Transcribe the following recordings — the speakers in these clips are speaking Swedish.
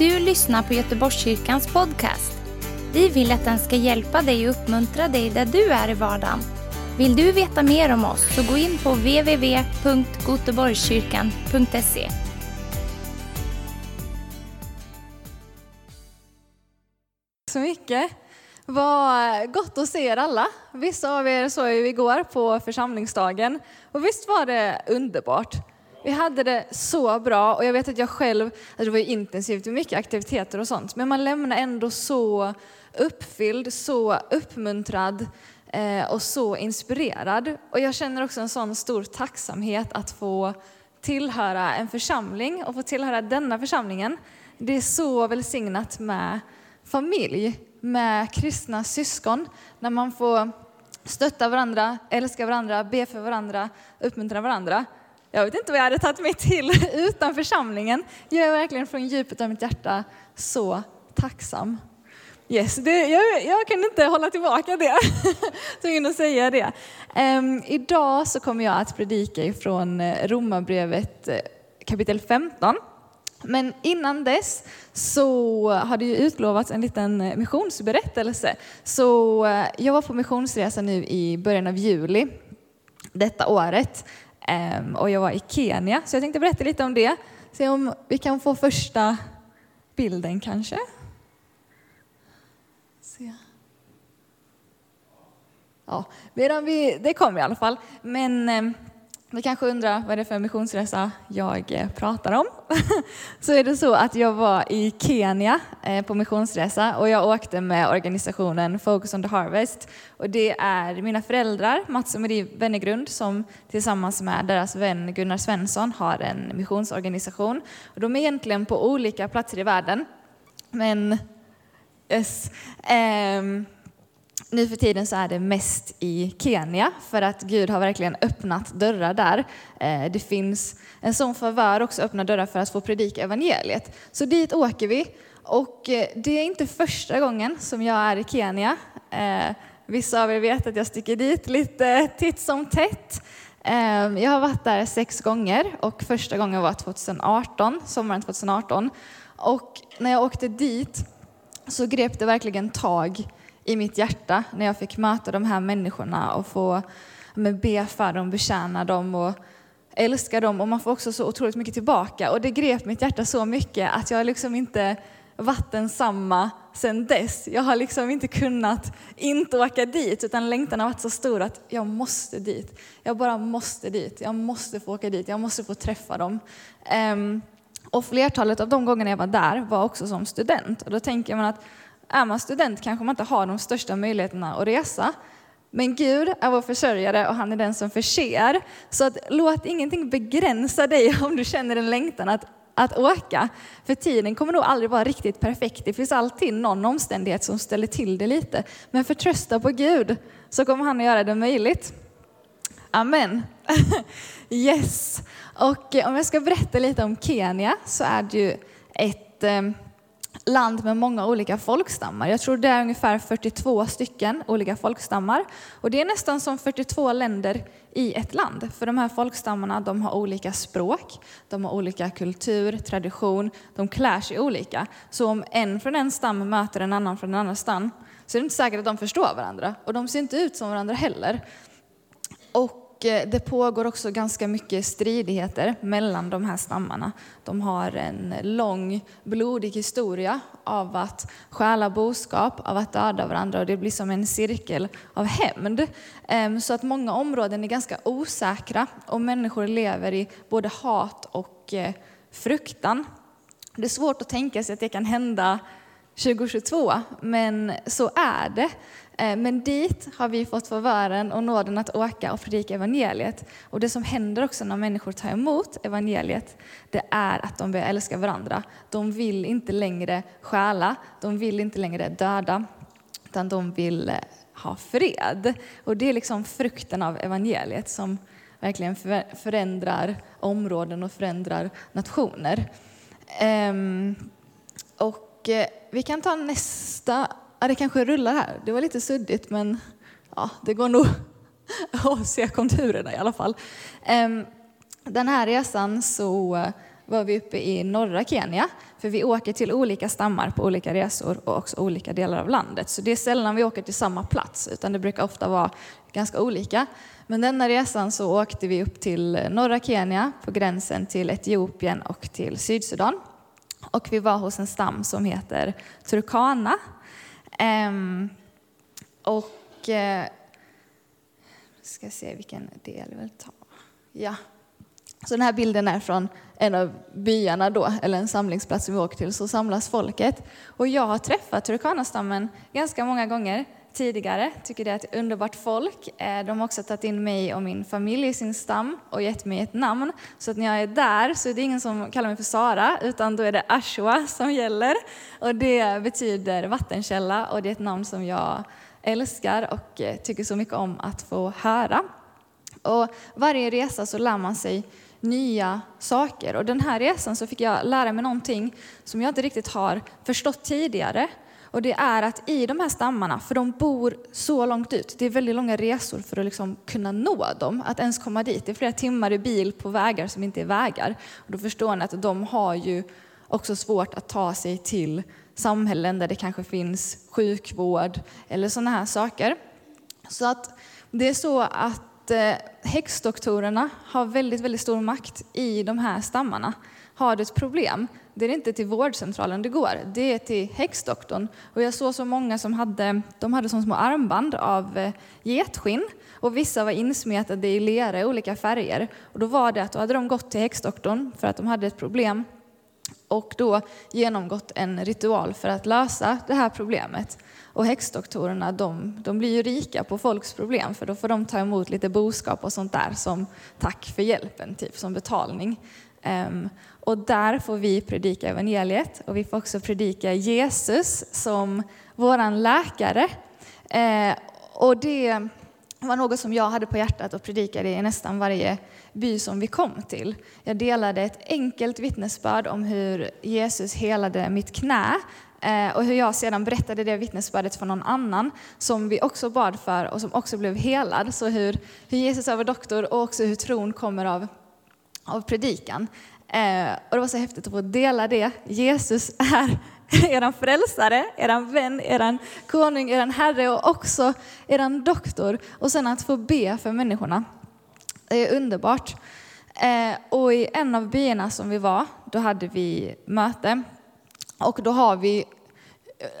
du lyssnar på Göteborgskyrkans podcast. Vi vill att den ska hjälpa dig och uppmuntra dig där du är i vardagen. Vill du veta mer om oss så gå in på www.goteborgskyrkan.se. så mycket. Vad gott att se er alla. Vissa av er såg ju igår på församlingsdagen och visst var det underbart. Vi hade det så bra och jag vet att jag själv, alltså det var ju intensivt med mycket aktiviteter och sånt, men man lämnar ändå så uppfylld, så uppmuntrad eh, och så inspirerad. Och jag känner också en sån stor tacksamhet att få tillhöra en församling och få tillhöra denna församlingen. Det är så välsignat med familj, med kristna syskon, när man får stötta varandra, älska varandra, be för varandra, uppmuntra varandra. Jag vet inte vad jag hade tagit mig till utan församlingen. Jag är verkligen från djupet av mitt hjärta så tacksam. Yes, det, jag, jag, kan inte hålla tillbaka det. Tvungen att säga det. Um, idag så kommer jag att predika ifrån eh, Romarbrevet eh, kapitel 15. Men innan dess så har det ju utlovats en liten eh, missionsberättelse. Så jag var på missionsresa nu i början av juli detta året Ehm, och jag var i Kenya, så jag tänkte berätta lite om det. Se om vi kan få första bilden kanske. Se. Ja, medan vi, det kommer i alla fall. Men ehm, ni kanske undrar vad det är för missionsresa jag eh, pratar om. så är det så att jag var i Kenya eh, på missionsresa och jag åkte med organisationen Focus on the Harvest. Och det är mina föräldrar, Mats och Marie Wennergrund, som tillsammans med deras vän Gunnar Svensson har en missionsorganisation. Och de är egentligen på olika platser i världen. Men yes. Um, nu för tiden så är det mest i Kenya för att Gud har verkligen öppnat dörrar där. Eh, det finns en sån favör också, öppna dörrar för att få predika evangeliet. Så dit åker vi och eh, det är inte första gången som jag är i Kenya. Eh, vissa av er vet att jag sticker dit lite titt som tätt. Ehm, jag har varit där sex gånger och första gången var 2018, sommaren 2018. Och när jag åkte dit så grep det verkligen tag i mitt hjärta när jag fick möta de här människorna och få be för dem, betjäna dem och älska dem. Och man får också så otroligt mycket tillbaka. Och det grep mitt hjärta så mycket att jag liksom inte varit densamma sen dess. Jag har liksom inte kunnat inte åka dit, utan längtan har varit så stor att jag måste dit. Jag bara måste dit. Jag måste få åka dit. Jag måste få träffa dem. Um, och flertalet av de gångerna jag var där var också som student. Och då tänker man att är man student kanske man inte har de största möjligheterna att resa. Men Gud är vår försörjare och han är den som förser. Så att låt ingenting begränsa dig om du känner en längtan att, att åka. För tiden kommer nog aldrig vara riktigt perfekt. Det finns alltid någon omständighet som ställer till det lite. Men förtrösta på Gud så kommer han att göra det möjligt. Amen. yes. Och eh, om jag ska berätta lite om Kenya så är det ju ett eh, land med många olika folkstammar. Jag tror det är ungefär 42 stycken olika folkstammar. Och det är nästan som 42 länder i ett land. För de här folkstammarna de har olika språk, de har olika kultur, tradition, de klär sig olika. Så om en från en stam möter en annan från en annan stam så är det inte säkert att de förstår varandra. Och de ser inte ut som varandra heller. Och Eh, det pågår också ganska mycket stridigheter mellan de här stammarna. De har en lång, blodig historia av att stjäla boskap, av att döda varandra och det blir som en cirkel av hämnd. Ehm, så att många områden är ganska osäkra och människor lever i både hat och eh, fruktan. Det är svårt att tänka sig att det kan hända 2022, men så är det. Eh, men dit har vi fått favören och nåden att åka och predika evangeliet. Och det som händer också när människor tar emot evangeliet, det är att de börjar älska varandra. De vill inte längre stjäla, de vill inte längre döda, utan de vill eh, ha fred. Och det är liksom frukten av evangeliet som verkligen förändrar områden och förändrar nationer. Ehm, och och eh, vi kan ta nästa Ja, det kanske rullar här. Det var lite suddigt, men ja, det går nog att se konturerna i alla fall. Ehm, den här resan så eh, var vi uppe i norra Kenya. För vi åker till olika stammar på olika resor och också olika delar av landet. Så det är sällan vi åker till samma plats, utan det brukar ofta vara ganska olika. Men denna resan så åkte vi upp till eh, norra Kenya på gränsen till Etiopien och till Sydsudan. Och vi var hos en stam som heter Turkana. Ehm, och eh, ska se vilken del jag vill ta. Ja. Så den här bilden är från en av byarna då, eller en samlingsplats som vi åker till, så samlas folket. Och jag har träffat Turkana-stammen ganska många gånger tidigare. Tycker det är ett underbart folk. Eh, de har också tagit in mig och min familj i sin stam och gett mig ett namn. Så att när jag är där så är det ingen som kallar mig för Sara, utan då är det Ashwa som gäller. Och det betyder vattenkälla och det är ett namn som jag älskar och eh, tycker så mycket om att få höra. Och varje resa så lär man sig nya saker. Och den här resan så fick jag lära mig någonting som jag inte riktigt har förstått tidigare. Och det är att i de här stammarna, för de bor så långt ut, det är väldigt långa resor för att liksom kunna nå dem, att ens komma dit. Det är flera timmar i bil på vägar som inte är vägar. Och då förstår ni att de har ju också svårt att ta sig till samhällen där det kanske finns sjukvård eller sådana här saker. Så att det är så att eh, häxdoktorerna har väldigt, väldigt stor makt i de här stammarna. Har du ett problem, det är inte till vårdcentralen det går, det är till häxdoktorn. Och jag såg så många som hade, de hade som små armband av eh, getskinn och vissa var insmetade i lera i olika färger. Och då var det att då hade de gått till häxdoktorn för att de hade ett problem och då genomgått en ritual för att lösa det här problemet. Och häxdoktorerna de, de blir ju rika på folks problem för då får de ta emot lite boskap och sånt där som tack för hjälpen, typ som betalning. Um, och där får vi predika evangeliet och vi får också predika Jesus som våran läkare. Eh, och det var något som jag hade på hjärtat och predikade i nästan varje by som vi kom till. Jag delade ett enkelt vittnesbörd om hur Jesus helade mitt knä eh, och hur jag sedan berättade det vittnesbördet för någon annan som vi också bad för och som också blev helad. Så hur, hur Jesus är vår doktor och också hur tron kommer av, av predikan. Eh, och det var så häftigt att få dela det. Jesus är eran frälsare, eran vän, eran konung, eran herre och också eran doktor. Och sen att få be för människorna. Det är underbart. Eh, och i en av byarna som vi var, då hade vi möte. Och då har vi,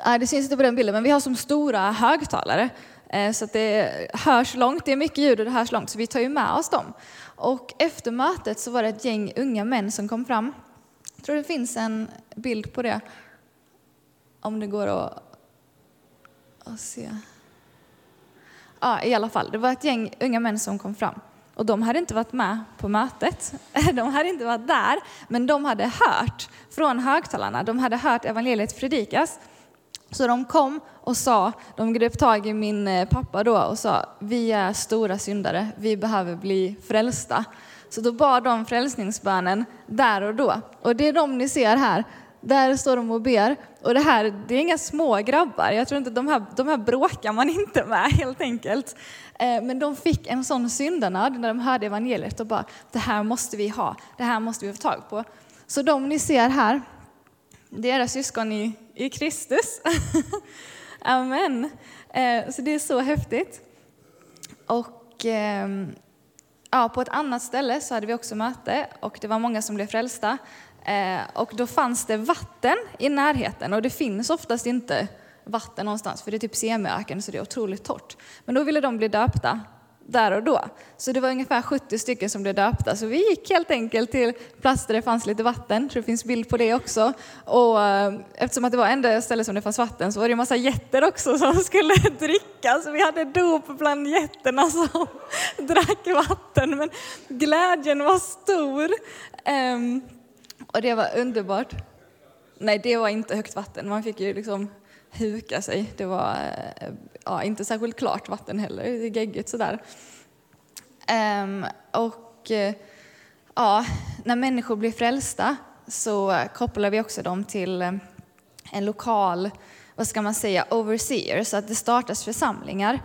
nej det syns inte på den bilden, men vi har som stora högtalare. Eh, så att det hörs långt, det är mycket ljud och det hörs långt, så vi tar ju med oss dem. Och efter mötet så var det ett gäng unga män som kom fram. Jag tror det finns en bild på det. Om det går att, att se. Ja, i alla fall. Det var ett gäng unga män som kom fram. Och de hade inte varit med på mötet. De hade inte varit där, men de hade hört från högtalarna. De hade hört evangeliet predikas. Så de kom och sa, de grep tag i min eh, pappa då och sa, vi är stora syndare, vi behöver bli frälsta. Så då bad de frälsningsbönen där och då. Och det är de ni ser här, där står de och ber. Och det här, det är inga små grabbar. Jag tror inte de här, de här bråkar man inte med helt enkelt. Eh, men de fick en sån syndanöd när de hörde evangeliet och bara, det här måste vi ha, det här måste vi få tag på. Så de ni ser här, det är era syskon i, i Kristus. Amen. Eh, så det är så häftigt. Och ehm, ja, på ett annat ställe så hade vi också möte och det var många som blev frälsta. Eh, och då fanns det vatten i närheten och det finns oftast inte vatten någonstans för det är typ semiöken så det är otroligt torrt. Men då ville de bli döpta där och då. Så det var ungefär 70 stycken som blev döpta. Så vi gick helt enkelt till plats där det fanns lite vatten, tror det finns bild på det också. Och eh, eftersom att det var enda stället som det fanns vatten så var det en massa getter också som skulle dricka. Så vi hade dop bland getterna som drack vatten. Men glädjen var stor. Ehm, och det var underbart. Nej, det var inte högt vatten. Man fick ju liksom huka sig. Det var eh, ja, inte särskilt klart vatten heller, det är geggigt sådär. Um, och ja, när människor blir frälsta så kopplar vi också dem till eh, en lokal, vad ska man säga, overseer, så att det startas församlingar.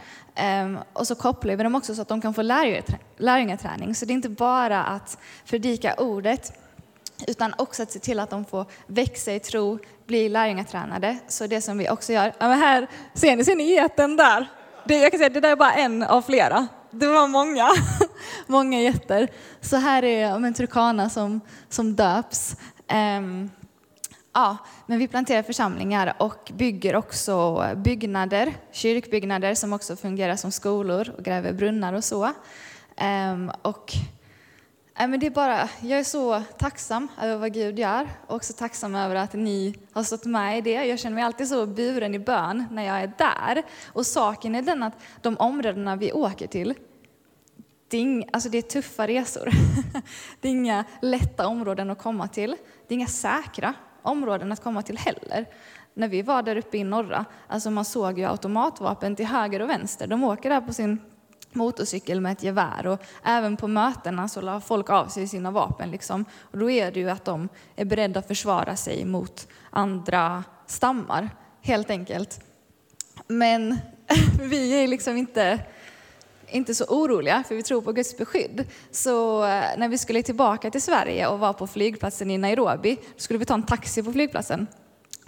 Um, och så kopplar vi dem också så att de kan få lärjungaträning. Så det är inte bara att predika ordet, utan också att se till att de får växa i tro, bli lärjungatränade. Så det som vi också gör, ja men här ser ni, ser ni geten där? Det, jag kan säga det där är bara en av flera. Det var många, många getter. Så här är en turkana som, som döps. Um, ja, men vi planterar församlingar och bygger också byggnader, kyrkbyggnader som också fungerar som skolor och gräver brunnar och så. Um, och Nej, men det är bara, jag är så tacksam över vad Gud gör och också tacksam över att ni har stått med i det. Jag känner mig alltid så buren i bön när jag är där. Och saken är den att de områdena vi åker till, det är, inga, alltså det är tuffa resor. Det är inga lätta områden att komma till. Det är inga säkra områden att komma till heller. När vi var där uppe i norra, alltså man såg ju automatvapen till höger och vänster. De åker där på sin motorcykel med ett gevär och även på mötena så la folk av sig sina vapen. Liksom. Och då är det ju att de är beredda att försvara sig mot andra stammar, helt enkelt. Men vi är liksom inte, inte så oroliga, för vi tror på Guds beskydd. Så eh, när vi skulle tillbaka till Sverige och var på flygplatsen i Nairobi, då skulle vi ta en taxi på flygplatsen.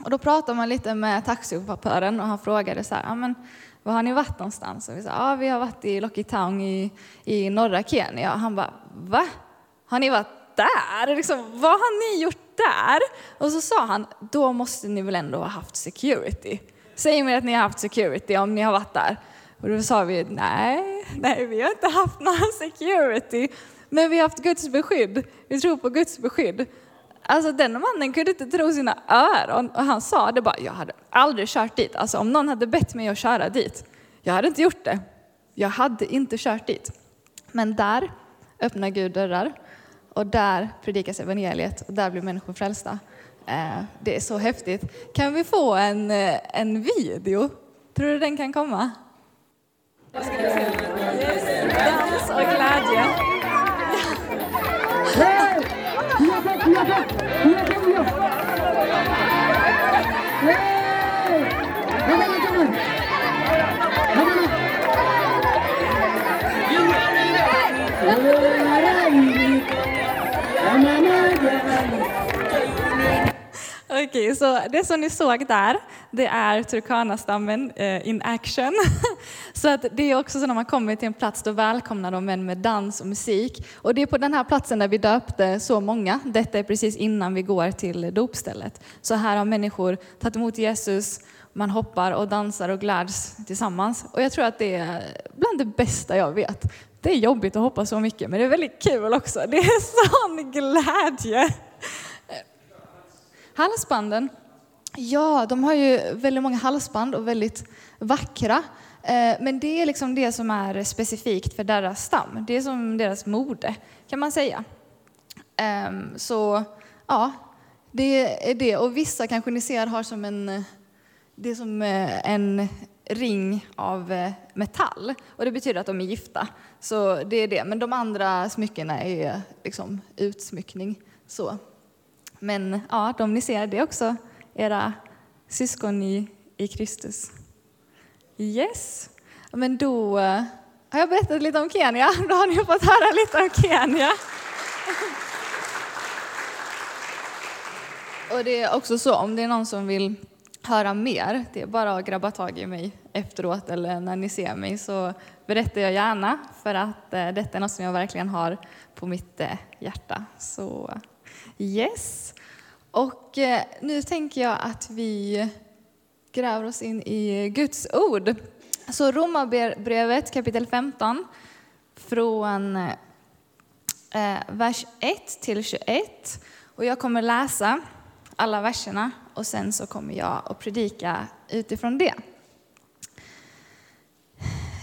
Och då pratade man lite med taxichauffören och han frågade så här, var har ni varit någonstans? Och vi sa, ja vi har varit i Locky i, i norra Kenya. Och han bara, va? Har ni varit där? Liksom, vad har ni gjort där? Och så sa han, då måste ni väl ändå ha haft security. Säg mig att ni har haft security om ni har varit där. Och då sa vi, nej, nej vi har inte haft någon security. Men vi har haft Guds beskydd. Vi tror på Guds beskydd. Alltså den mannen kunde inte tro sina öron och han sa det bara, jag hade aldrig kört dit. Alltså om någon hade bett mig att köra dit, jag hade inte gjort det. Jag hade inte kört dit. Men där öppnar Gud dörrar och där predikas evangeliet och där blir människor frälsta. Eh, det är så häftigt. Kan vi få en, eh, en video? Tror du den kan komma? Dans och glädje. Okej, så det som ni såg där, det är turkanastammen eh, in action. så att det är också så när man kommer till en plats, då välkomnar de en med dans och musik. Och det är på den här platsen där vi döpte så många. Detta är precis innan vi går till dopstället. Så här har människor tagit emot Jesus, man hoppar och dansar och gläds tillsammans. Och jag tror att det är bland det bästa jag vet. Det är jobbigt att hoppa så mycket, men det är väldigt kul också. Det är sån glädje. Halsbanden, ja, de har ju väldigt många halsband och väldigt vackra. Eh, men det är liksom det som är specifikt för deras stam. Det är som deras mode, kan man säga. Ehm, så ja, det är det. Och vissa kanske ni ser har som en, det är som eh, en ring av eh, metall. Och det betyder att de är gifta. Så det är det. Men de andra smyckena är liksom utsmyckning. Så. Men ja, de ni ser, det är också era syskon i, i Kristus. Yes, men då eh, har jag berättat lite om Kenya. Då har ni fått höra lite om Kenya. Och det är också så, om det är någon som vill höra mer, det är bara att grabba tag i mig efteråt eller när ni ser mig så berättar jag gärna för att eh, detta är något som jag verkligen har på mitt eh, hjärta. Så Yes. Och eh, nu tänker jag att vi gräver oss in i Guds ord. Så Romarbrevet kapitel 15 från eh, vers 1 till 21. Och jag kommer läsa alla verserna och sen så kommer jag att predika utifrån det.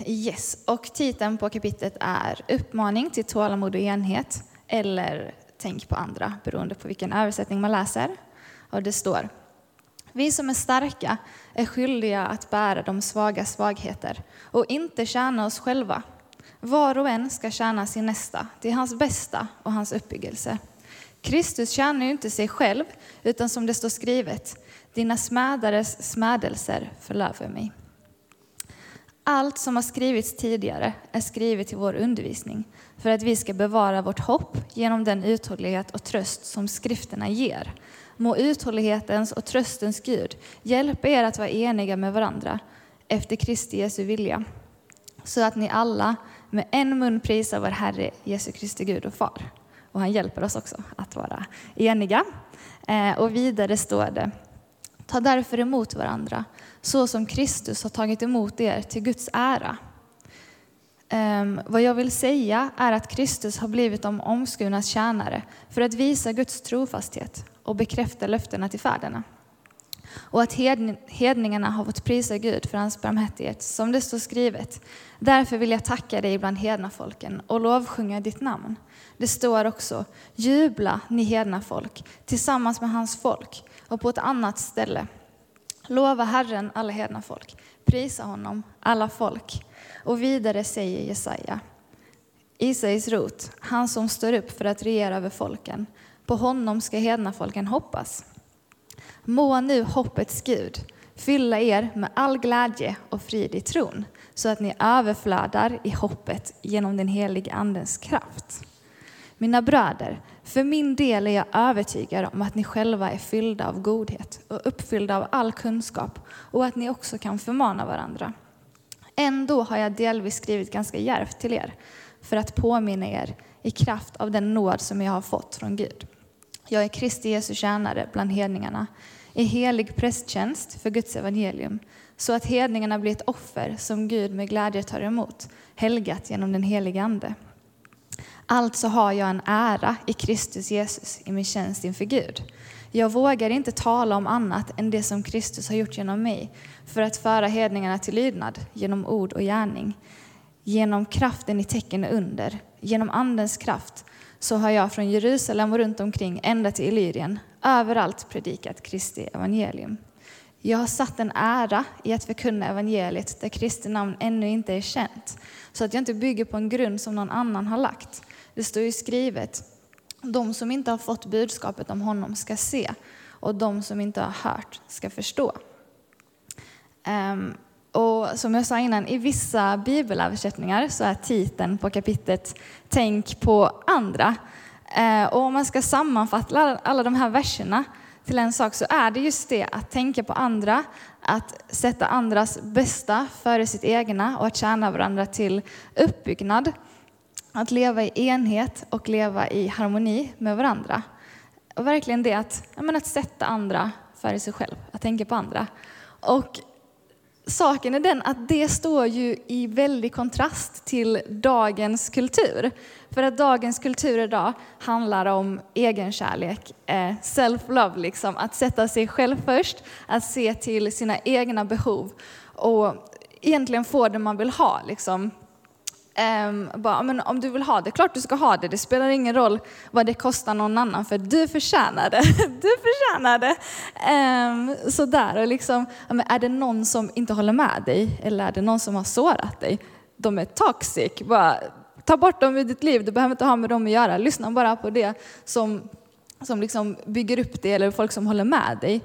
Yes, och titeln på kapitlet är Uppmaning till tålamod och enhet eller tänk på andra, beroende på vilken översättning man läser. Och det står vi som är starka är skyldiga att bära de svaga svagheter och inte tjäna oss själva. Var och en ska tjäna sin nästa, till hans bästa och hans uppbyggelse. Kristus tjänar ju inte sig själv, utan som det står skrivet, dina smädares smädelser förlöver mig. Allt som har skrivits tidigare är skrivet till vår undervisning för att vi ska bevara vårt hopp genom den uthållighet och tröst som skrifterna ger. Må uthållighetens och tröstens Gud hjälpa er att vara eniga med varandra efter Kristi Jesu vilja så att ni alla med en mun prisar vår Herre Jesu Kristi Gud och Far. Och han hjälper oss också att vara eniga. Eh, och vidare står det, ta därför emot varandra så som Kristus har tagit emot er till Guds ära. Um, vad jag vill säga är att Kristus har blivit de omskurnas tjänare för att visa Guds trofasthet och bekräfta löftena till fäderna. Och att hedningarna har fått prisa Gud för hans barmhärtighet, som det står skrivet. Därför vill jag tacka dig bland hedna folken och lovsjunga ditt namn. Det står också, jubla ni hedna folk tillsammans med hans folk. Och på ett annat ställe, lova Herren alla hedna folk, prisa honom alla folk. Och vidare säger Jesaja, Isais rot, han som står upp för att regera över folken. På honom ska hedna folken hoppas. Må nu hoppets Gud fylla er med all glädje och frid i tron, så att ni överflödar i hoppet genom den helige Andens kraft. Mina bröder, för min del är jag övertygad om att ni själva är fyllda av godhet och uppfyllda av all kunskap och att ni också kan förmana varandra. Ändå har jag delvis skrivit ganska djärvt till er för att påminna er i kraft av den nåd som jag har fått från Gud. Jag är Kristi Jesu tjänare bland hedningarna i helig prästtjänst för Guds evangelium så att hedningarna blir ett offer som Gud med glädje tar emot, helgat genom den helige Ande. Alltså har jag en ära i Kristus Jesus i min tjänst inför Gud. Jag vågar inte tala om annat än det som Kristus har gjort genom mig för att föra hedningarna till lydnad genom ord och gärning, genom kraften i tecken och under, genom Andens kraft så har jag från Jerusalem och runt omkring ända till Illyrien överallt predikat Kristi evangelium. Jag har satt en ära i att förkunna evangeliet där Kristi namn ännu inte är känt, så att jag inte bygger på en grund som någon annan har lagt. Det står ju skrivet, de som inte har fått budskapet om honom ska se, och de som inte har hört ska förstå. Um, och som jag sa innan, i vissa bibelöversättningar så är titeln på kapitlet Tänk på andra. Eh, och om man ska sammanfatta alla de här verserna till en sak så är det just det att tänka på andra, att sätta andras bästa före sitt egna och att tjäna varandra till uppbyggnad. Att leva i enhet och leva i harmoni med varandra. Och verkligen det att, menar, att sätta andra före sig själv, att tänka på andra. Och saken är den att det står ju i väldig kontrast till dagens kultur. För att dagens kultur idag handlar om egenkärlek, eh, self-love, liksom. att sätta sig själv först, att se till sina egna behov och egentligen få det man vill ha. Liksom. Um, bara, men om du vill ha det, klart du ska ha det. Det spelar ingen roll vad det kostar någon annan, för du förtjänar det. Du förtjänar det. Ehm, um, sådär, och liksom, är det någon som inte håller med dig, eller är det någon som har sårat dig? De är toxic. Bara, ta bort dem ur ditt liv, du behöver inte ha med dem att göra. Lyssna bara på det som, som liksom bygger upp dig, eller folk som håller med dig.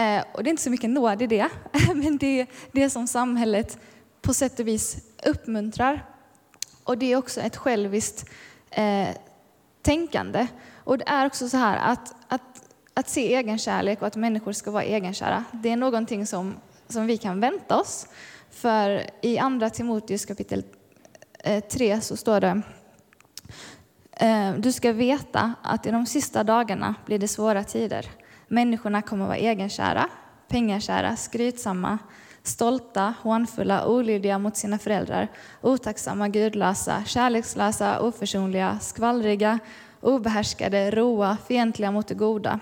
Uh, och det är inte så mycket nåd i det, men det är det som samhället på sätt och vis uppmuntrar och det är också ett själviskt eh, tänkande. Och det är också så här att, att, att se egenkärlek och att människor ska vara egenkära, det är någonting som, som vi kan vänta oss. För i andra Timoteus kapitel eh, 3 så står det eh, du ska veta att i de sista dagarna blir det svåra tider. Människorna kommer att vara egenkära, pengakära, skrytsamma, stolta, hånfulla, olydiga mot sina föräldrar, otacksamma, gudlösa, kärlekslösa, oförsonliga, skvallriga, obehärskade, roa, fientliga mot det goda,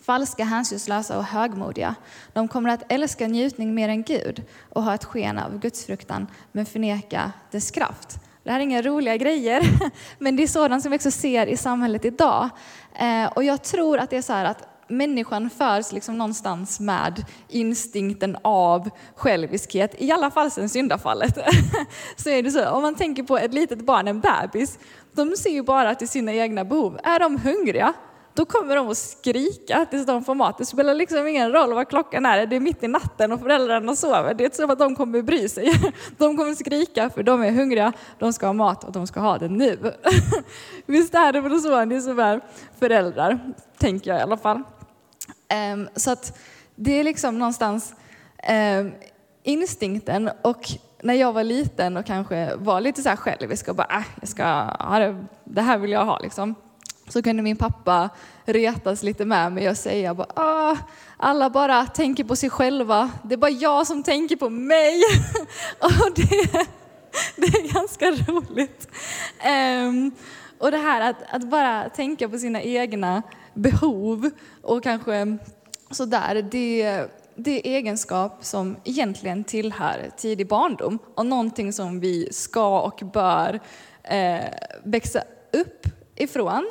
falska, hänsynslösa och högmodiga. De kommer att älska njutning mer än Gud och ha ett sken av gudsfruktan men förneka dess kraft. Det här är inga roliga grejer, men det är sådant som vi också ser i samhället idag. Eh, och jag tror att det är så här att människan föds liksom någonstans med instinkten av själviskhet, i alla fall sen syndafallet. så är det så, om man tänker på ett litet barn, en bebis, de ser ju bara till sina egna behov. Är de hungriga? då kommer de att skrika tills de får mat. Det spelar liksom ingen roll vad klockan är, det är mitt i natten och föräldrarna sover. Det är inte så att de kommer bry sig. De kommer skrika för de är hungriga, de ska ha mat och de ska ha det nu. Visst är det väl så ni som är föräldrar, tänker jag i alla fall. Ehm, så att det är liksom någonstans ehm, instinkten och när jag var liten och kanske var lite så här självisk och bara, äh, jag ska ha det, det här vill jag ha liksom så kunde min pappa retas lite med mig och säga bara, ah, alla bara tänker på sig själva, det är bara jag som tänker på mig. och det, det är ganska roligt. Um, och det här att, att, bara tänka på sina egna behov och kanske sådär, det, det är egenskap som egentligen tillhör tidig barndom och någonting som vi ska och bör eh, växa upp ifrån.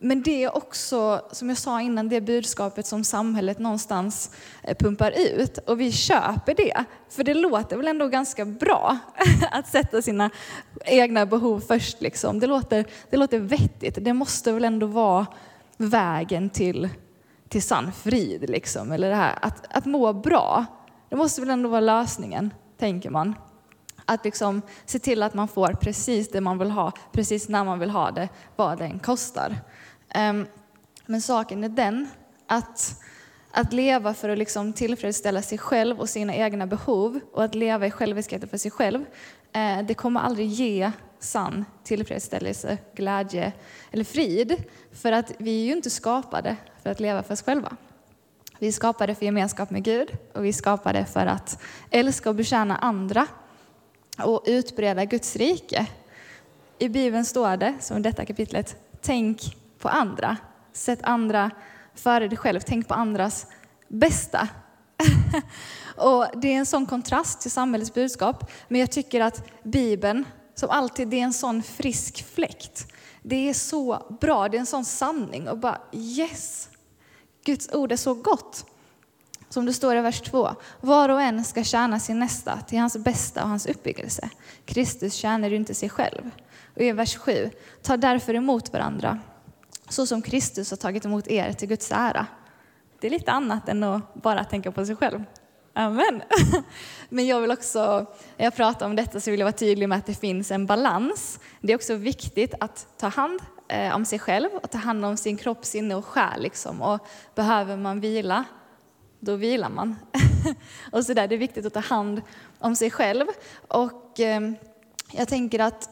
Men det är också, som jag sa innan, det budskapet som samhället någonstans eh, pumpar ut. Och vi köper det, för det låter väl ändå ganska bra att sätta sina egna behov först. Liksom. Det, låter, det låter vettigt. Det måste väl ändå vara vägen till, till sann frid, liksom. eller det här att, att må bra. Det måste väl ändå vara lösningen, tänker man. Att liksom se till att man får precis det man vill ha, precis när man vill ha det, vad det än kostar. Ehm, men saken är den att, att leva för att liksom tillfredsställa sig själv och sina egna behov och att leva i själviskhet för sig själv, eh, det kommer aldrig ge sann tillfredsställelse, glädje eller frid. För att vi är ju inte skapade för att leva för oss själva. Vi är skapade för gemenskap med Gud och vi är skapade för att älska och betjäna andra och utbreda Guds rike. I Bibeln står det, som i detta kapitlet, tänk på andra. Sätt andra före dig själv. Tänk på andras bästa. och det är en sån kontrast till samhällets budskap. Men jag tycker att Bibeln, som alltid, det är en sån frisk fläkt. Det är så bra, det är en sån sanning. Och bara yes! Guds ord är så gott. Som det står i vers 2. Var och en ska tjäna sin nästa till hans bästa och hans uppbyggelse. Kristus tjänar ju inte sig själv. Och i vers 7. Ta därför emot varandra så som Kristus har tagit emot er till Guds ära. Det är lite annat än att bara tänka på sig själv. Amen. Men jag vill också, när jag pratar om detta så vill jag vara tydlig med att det finns en balans. Det är också viktigt att ta hand eh, om sig själv och ta hand om sin kropp, sinne och själ. Liksom. Och behöver man vila, då vilar man. och så där, det är viktigt att ta hand om sig själv. Och eh, jag tänker att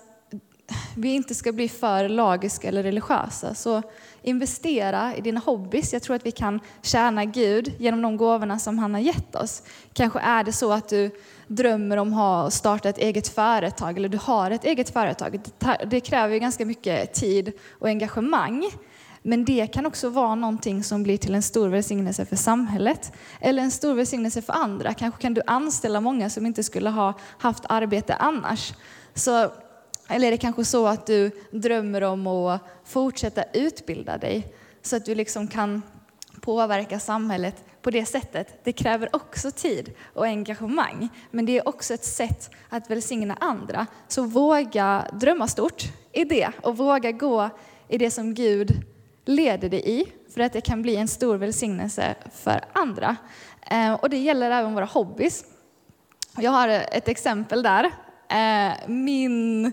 vi inte ska bli för lagiska eller religiösa. Så investera i dina hobbys. Jag tror att vi kan tjäna Gud genom de gåvorna som han har gett oss. Kanske är det så att du drömmer om att starta ett eget företag eller du har ett eget företag. Det kräver ju ganska mycket tid och engagemang. Men det kan också vara någonting som blir till en stor välsignelse för samhället eller en stor välsignelse för andra. Kanske kan du anställa många som inte skulle ha haft arbete annars. Så eller är det kanske så att du drömmer om att fortsätta utbilda dig så att du liksom kan påverka samhället på det sättet. Det kräver också tid och engagemang, men det är också ett sätt att välsigna andra. Så våga drömma stort i det och våga gå i det som Gud leder dig i, för att det kan bli en stor välsignelse för andra. Eh, och det gäller även våra hobbys. Jag har ett exempel där. Eh, min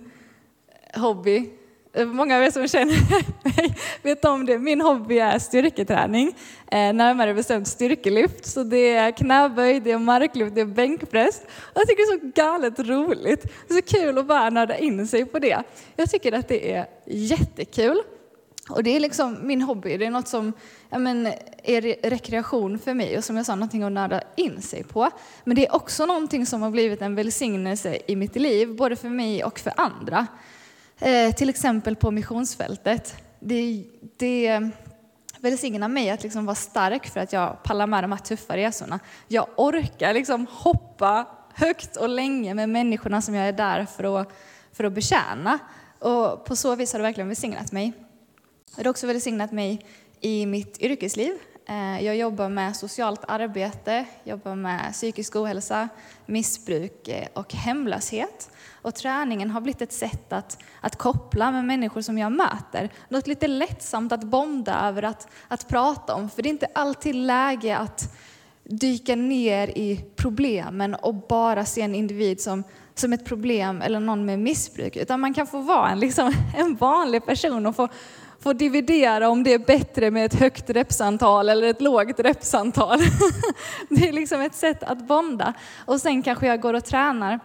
hobby. Eh, många av er som känner mig vet om det. Min hobby är styrketräning, eh, närmare bestämt styrkelyft. Så det är knäböj, det är marklyft, det är bänkpress. jag tycker det är så galet roligt. Det är så kul att bara nörda in sig på det. Jag tycker att det är jättekul. Och det är liksom min hobby, det är något som ja, men, är rekreation för mig och som jag sa, någonting att nörda in sig på. Men det är också någonting som har blivit en välsignelse i mitt liv, både för mig och för andra. Eh, till exempel på missionsfältet. Det, det välsignar mig att liksom vara stark för att jag pallar med de här tuffa resorna. Jag orkar liksom hoppa högt och länge med människorna som jag är där för att, för att betjäna. Och på så vis har det verkligen välsignat mig. Det har också välsignat mig i mitt yrkesliv. Eh, jag jobbar med socialt arbete, jobbar med psykisk ohälsa, missbruk eh, och hemlöshet. Och träningen har blivit ett sätt att, att koppla med människor som jag möter. Något lite lättsamt att bonda över, att, att prata om. För det är inte alltid läge att dyka ner i problemen och bara se en individ som, som ett problem eller någon med missbruk. Utan man kan få vara en, liksom, en vanlig person och få, få dividera om det är bättre med ett högt repsantal eller ett lågt repsantal. Det är liksom ett sätt att bonda. Och sen kanske jag går och tränar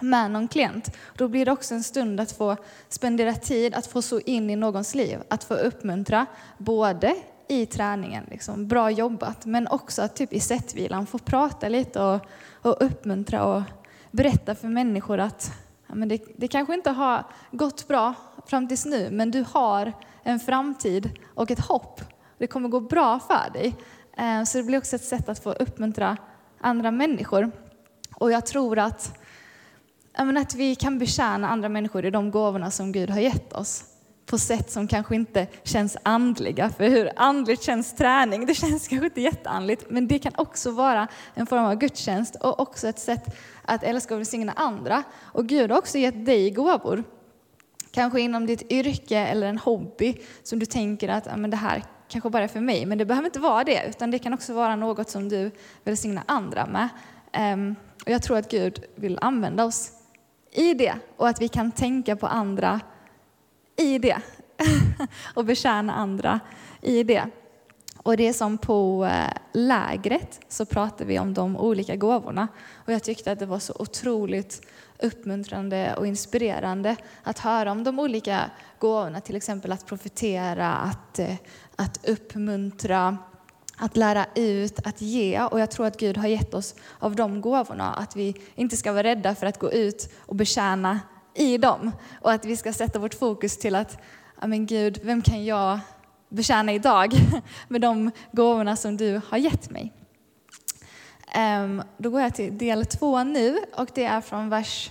med någon klient. Då blir det också en stund att få spendera tid, att få så in i någons liv, att få uppmuntra både i träningen, liksom, bra jobbat, men också att typ i sättvilan få prata lite och, och uppmuntra och berätta för människor att ja, men det, det kanske inte har gått bra fram tills nu, men du har en framtid och ett hopp. Det kommer gå bra för dig. Eh, så det blir också ett sätt att få uppmuntra andra människor. Och jag tror att, att vi kan betjäna andra människor i de gåvorna som Gud har gett oss på sätt som kanske inte känns andliga. För hur andligt känns träning? Det känns kanske inte jätteandligt, men det kan också vara en form av gudstjänst och också ett sätt att älska och välsigna andra. Och Gud har också gett dig gåvor. Kanske inom ditt yrke eller en hobby som du tänker att men det här kanske bara är för mig, men det behöver inte vara det, utan det kan också vara något som du välsignar andra med. Ehm, och jag tror att Gud vill använda oss i det och att vi kan tänka på andra i det och betjäna andra i det. Och det är som på eh, lägret så pratar vi om de olika gåvorna. Och jag tyckte att det var så otroligt uppmuntrande och inspirerande att höra om de olika gåvorna, till exempel att profetera, att, eh, att uppmuntra, att lära ut, att ge. Och jag tror att Gud har gett oss av de gåvorna, att vi inte ska vara rädda för att gå ut och betjäna i dem. Och att vi ska sätta vårt fokus till att, ja men Gud, vem kan jag betjäna idag med de gåvorna som du har gett mig? Ehm, då går jag till del två nu och det är från vers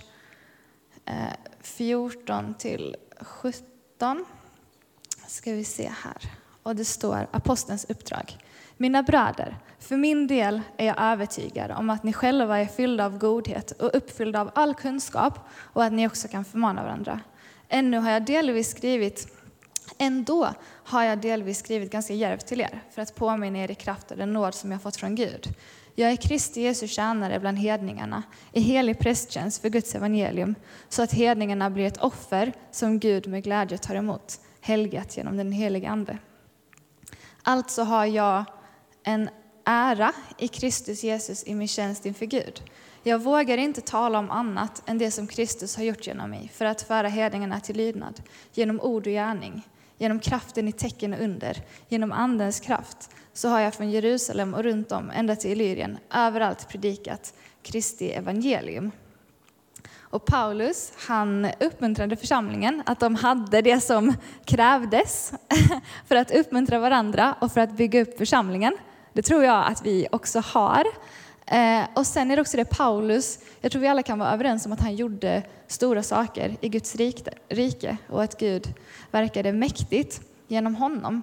eh, 14 till 17. Ska vi se här. Och det står apostelns uppdrag. Mina bröder, för min del är jag övertygad om att ni själva är fyllda av godhet och uppfyllda av all kunskap och att ni också kan förmana varandra. Ännu har jag delvis skrivit Ändå har jag delvis skrivit ganska djärvt till er för att påminna er i kraft av den nåd som jag fått från Gud. Jag är Kristi Jesu tjänare bland hedningarna, i helig prästtjänst för Guds evangelium, så att hedningarna blir ett offer som Gud med glädje tar emot, helgat genom den helige Ande. Alltså har jag en ära i Kristus Jesus i min tjänst inför Gud. Jag vågar inte tala om annat än det som Kristus har gjort genom mig för att föra hedningarna till lydnad, genom ord och gärning, genom kraften i tecken och under, genom Andens kraft, så har jag från Jerusalem och runt om, ända till Illyrien, överallt predikat Kristi evangelium. Och Paulus han uppmuntrade församlingen att de hade det som krävdes för att uppmuntra varandra och för att bygga upp församlingen. Det tror jag att vi också har. Eh, och sen är det också det Paulus, jag tror vi alla kan vara överens om att han gjorde stora saker i Guds rike och att Gud verkade mäktigt genom honom.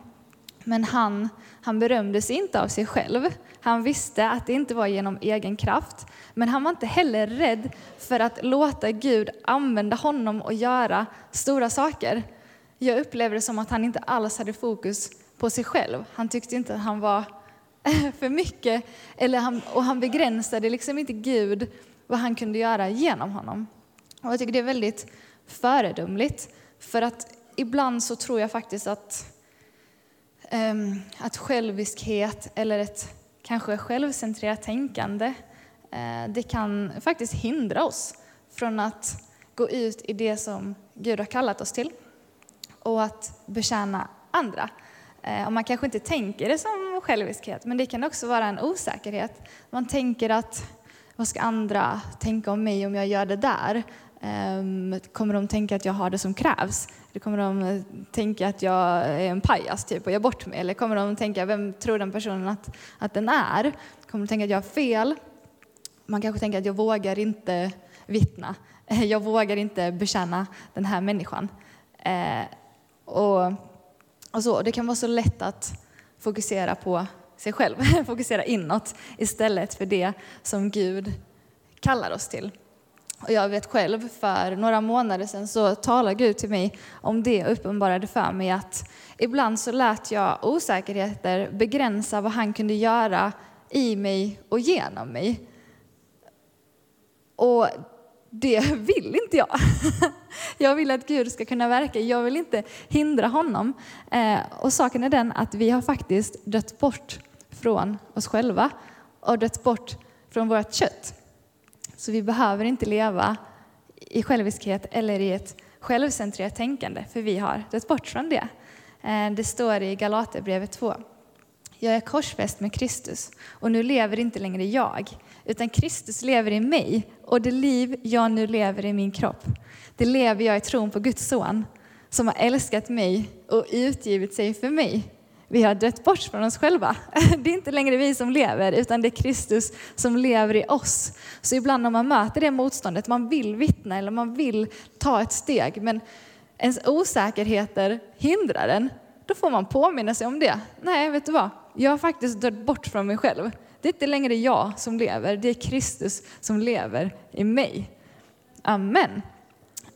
Men han, han berömde sig inte av sig själv. Han visste att det inte var genom egen kraft. Men han var inte heller rädd för att låta Gud använda honom och göra stora saker. Jag upplever det som att han inte alls hade fokus på sig själv. Han tyckte inte att han var för mycket, eller han, och han begränsade liksom inte Gud vad han kunde göra genom honom. Och jag tycker det är väldigt föredömligt, för att ibland så tror jag faktiskt att, um, att själviskhet eller ett kanske självcentrerat tänkande, uh, det kan faktiskt hindra oss från att gå ut i det som Gud har kallat oss till och att betjäna andra. Eh, och man kanske inte tänker det som själviskhet, men det kan också vara en osäkerhet. Man tänker att vad ska andra tänka om mig om jag gör det där? Ehm, kommer de tänka att jag har det som krävs? Eller kommer de tänka att jag är en pajas typ och gör bort mig? Eller kommer de tänka, vem tror den personen att, att den är? Kommer de tänka att jag har fel? Man kanske tänker att jag vågar inte vittna. Jag vågar inte bekänna den här människan. Ehm, och och så. Det kan vara så lätt att fokusera på sig själv, fokusera inåt istället för det som Gud kallar oss till. Och jag vet själv, för några månader sedan så talade Gud till mig om det och uppenbarade för mig att ibland så lät jag osäkerheter begränsa vad han kunde göra i mig och genom mig. Och det vill inte jag. Jag vill att Gud ska kunna verka, jag vill inte hindra honom. Eh, och saken är den att vi har faktiskt dött bort från oss själva och dött bort från vårt kött. Så vi behöver inte leva i själviskhet eller i ett självcentrerat tänkande, för vi har dött bort från det. Eh, det står i Galaterbrevet 2. Jag är korsfäst med Kristus och nu lever inte längre jag, utan Kristus lever i mig och det liv jag nu lever i min kropp, det lever jag i tron på Guds son som har älskat mig och utgivit sig för mig. Vi har dött bort från oss själva. Det är inte längre vi som lever, utan det är Kristus som lever i oss. Så ibland när man möter det motståndet, man vill vittna eller man vill ta ett steg, men ens osäkerheter hindrar en, då får man påminna sig om det. Nej, vet du vad? Jag har faktiskt dött bort från mig själv. Det är inte längre jag som lever, det är Kristus som lever i mig. Amen.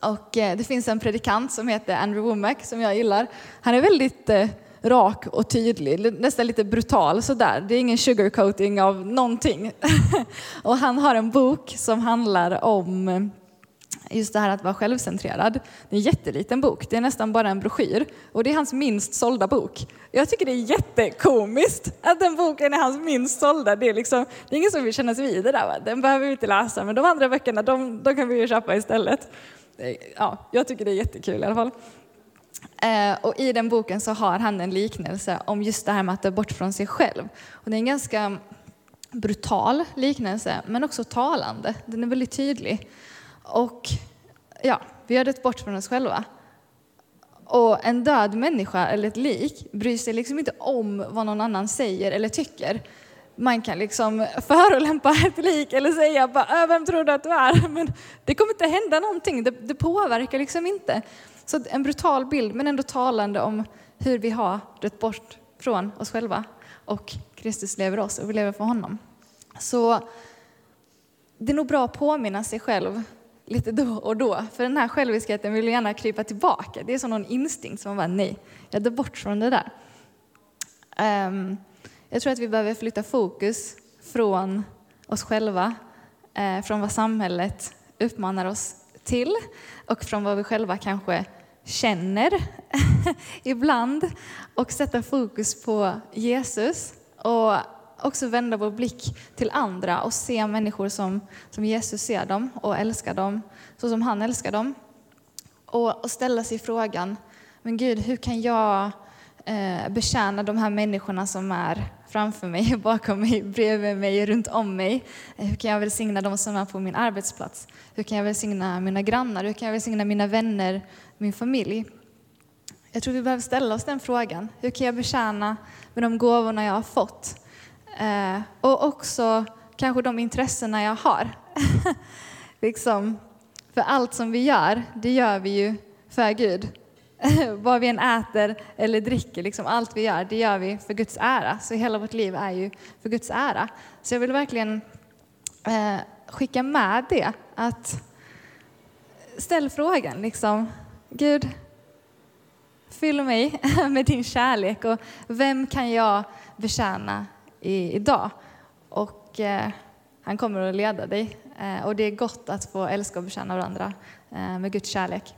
Och eh, det finns en predikant som heter Andrew Womack som jag gillar. Han är väldigt eh, rak och tydlig, nästan lite brutal sådär. Det är ingen sugarcoating av någonting. och han har en bok som handlar om eh, just det här att vara självcentrerad. Det är en jätteliten bok, det är nästan bara en broschyr och det är hans minst sålda bok. Jag tycker det är jättekomiskt att den boken är hans minst sålda. Det är, liksom, det är ingen som vill kännas vid det där, va? den behöver vi inte läsa, men de andra böckerna de, de kan vi ju köpa istället. Eh, ja, jag tycker det är jättekul i alla fall. Eh, och i den boken så har han en liknelse om just det här med att dö bort från sig själv. Och det är en ganska brutal liknelse, men också talande. Den är väldigt tydlig. Och ja, vi har dött bort från oss själva. Och en död människa eller ett lik bryr sig liksom inte om vad någon annan säger eller tycker. Man kan liksom förolämpa ett lik eller säga bara, äh, vem tror du att du är? Men det kommer inte hända någonting, det, det påverkar liksom inte. Så en brutal bild, men ändå talande om hur vi har dött bort från oss själva och Kristus lever oss och vi lever för honom. Så det är nog bra att påminna sig själv lite då och då. För den här själviskheten vill gärna krypa tillbaka. Det är som någon instinkt som man bara, nej, jag drar bort från det där. Um, jag tror att vi behöver flytta fokus från oss själva, eh, från vad samhället uppmanar oss till och från vad vi själva kanske känner ibland och sätta fokus på Jesus och också vända vår blick till andra och se människor som, som Jesus ser dem och älskar dem så som han älskar dem. Och, och ställa sig frågan, men Gud, hur kan jag eh, betjäna de här människorna som är framför mig, bakom mig, bredvid mig, runt om mig? Hur kan jag välsigna de som är på min arbetsplats? Hur kan jag välsigna mina grannar? Hur kan jag välsigna mina vänner, min familj? Jag tror vi behöver ställa oss den frågan. Hur kan jag betjäna med de gåvorna jag har fått? Eh, och också kanske de intressena jag har. liksom, för allt som vi gör, det gör vi ju för Gud. Vad vi än äter eller dricker, liksom allt vi gör, det gör vi för Guds ära. Så hela vårt liv är ju för Guds ära. Så jag vill verkligen eh, skicka med det, att ställ frågan liksom, Gud, fyll mig med din kärlek och vem kan jag betjäna i, idag. Och eh, han kommer att leda dig. Eh, och det är gott att få älska och bekänna varandra eh, med Guds kärlek.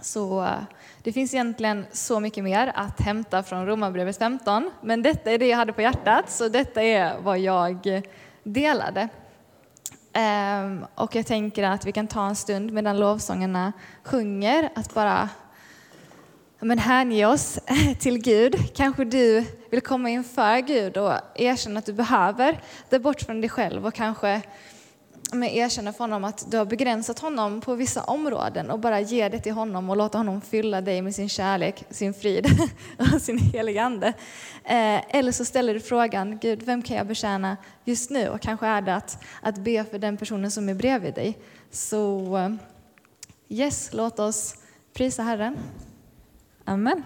Så eh, det finns egentligen så mycket mer att hämta från Romarbrevet 15, men detta är det jag hade på hjärtat, så detta är vad jag delade. Ehm, och jag tänker att vi kan ta en stund medan lovsångerna sjunger, att bara men hänge oss till Gud. Kanske du vill komma inför Gud och erkänna att du behöver det bort från dig själv och kanske men erkänna för honom att du har begränsat honom på vissa områden och bara ge det till honom och låta honom fylla dig med sin kärlek, sin frid och sin heliga Ande. Eh, eller så ställer du frågan, Gud, vem kan jag betjäna just nu? Och kanske är det att, att be för den personen som är bredvid dig. Så eh, yes, låt oss prisa Herren. Amen.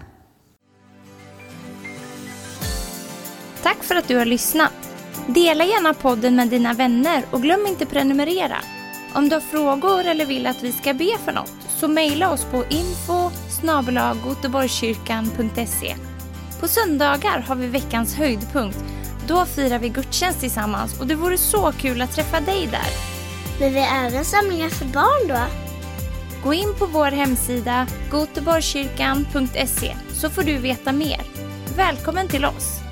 Tack för att du har lyssnat. Dela gärna podden med dina vänner och glöm inte prenumerera. Om du har frågor eller vill att vi ska be för något så mejla oss på info På söndagar har vi veckans höjdpunkt. Då firar vi gudstjänst tillsammans och det vore så kul att träffa dig där. Men vi har även samlingar för barn då? Gå in på vår hemsida goteborgkyrkan.se så får du veta mer. Välkommen till oss!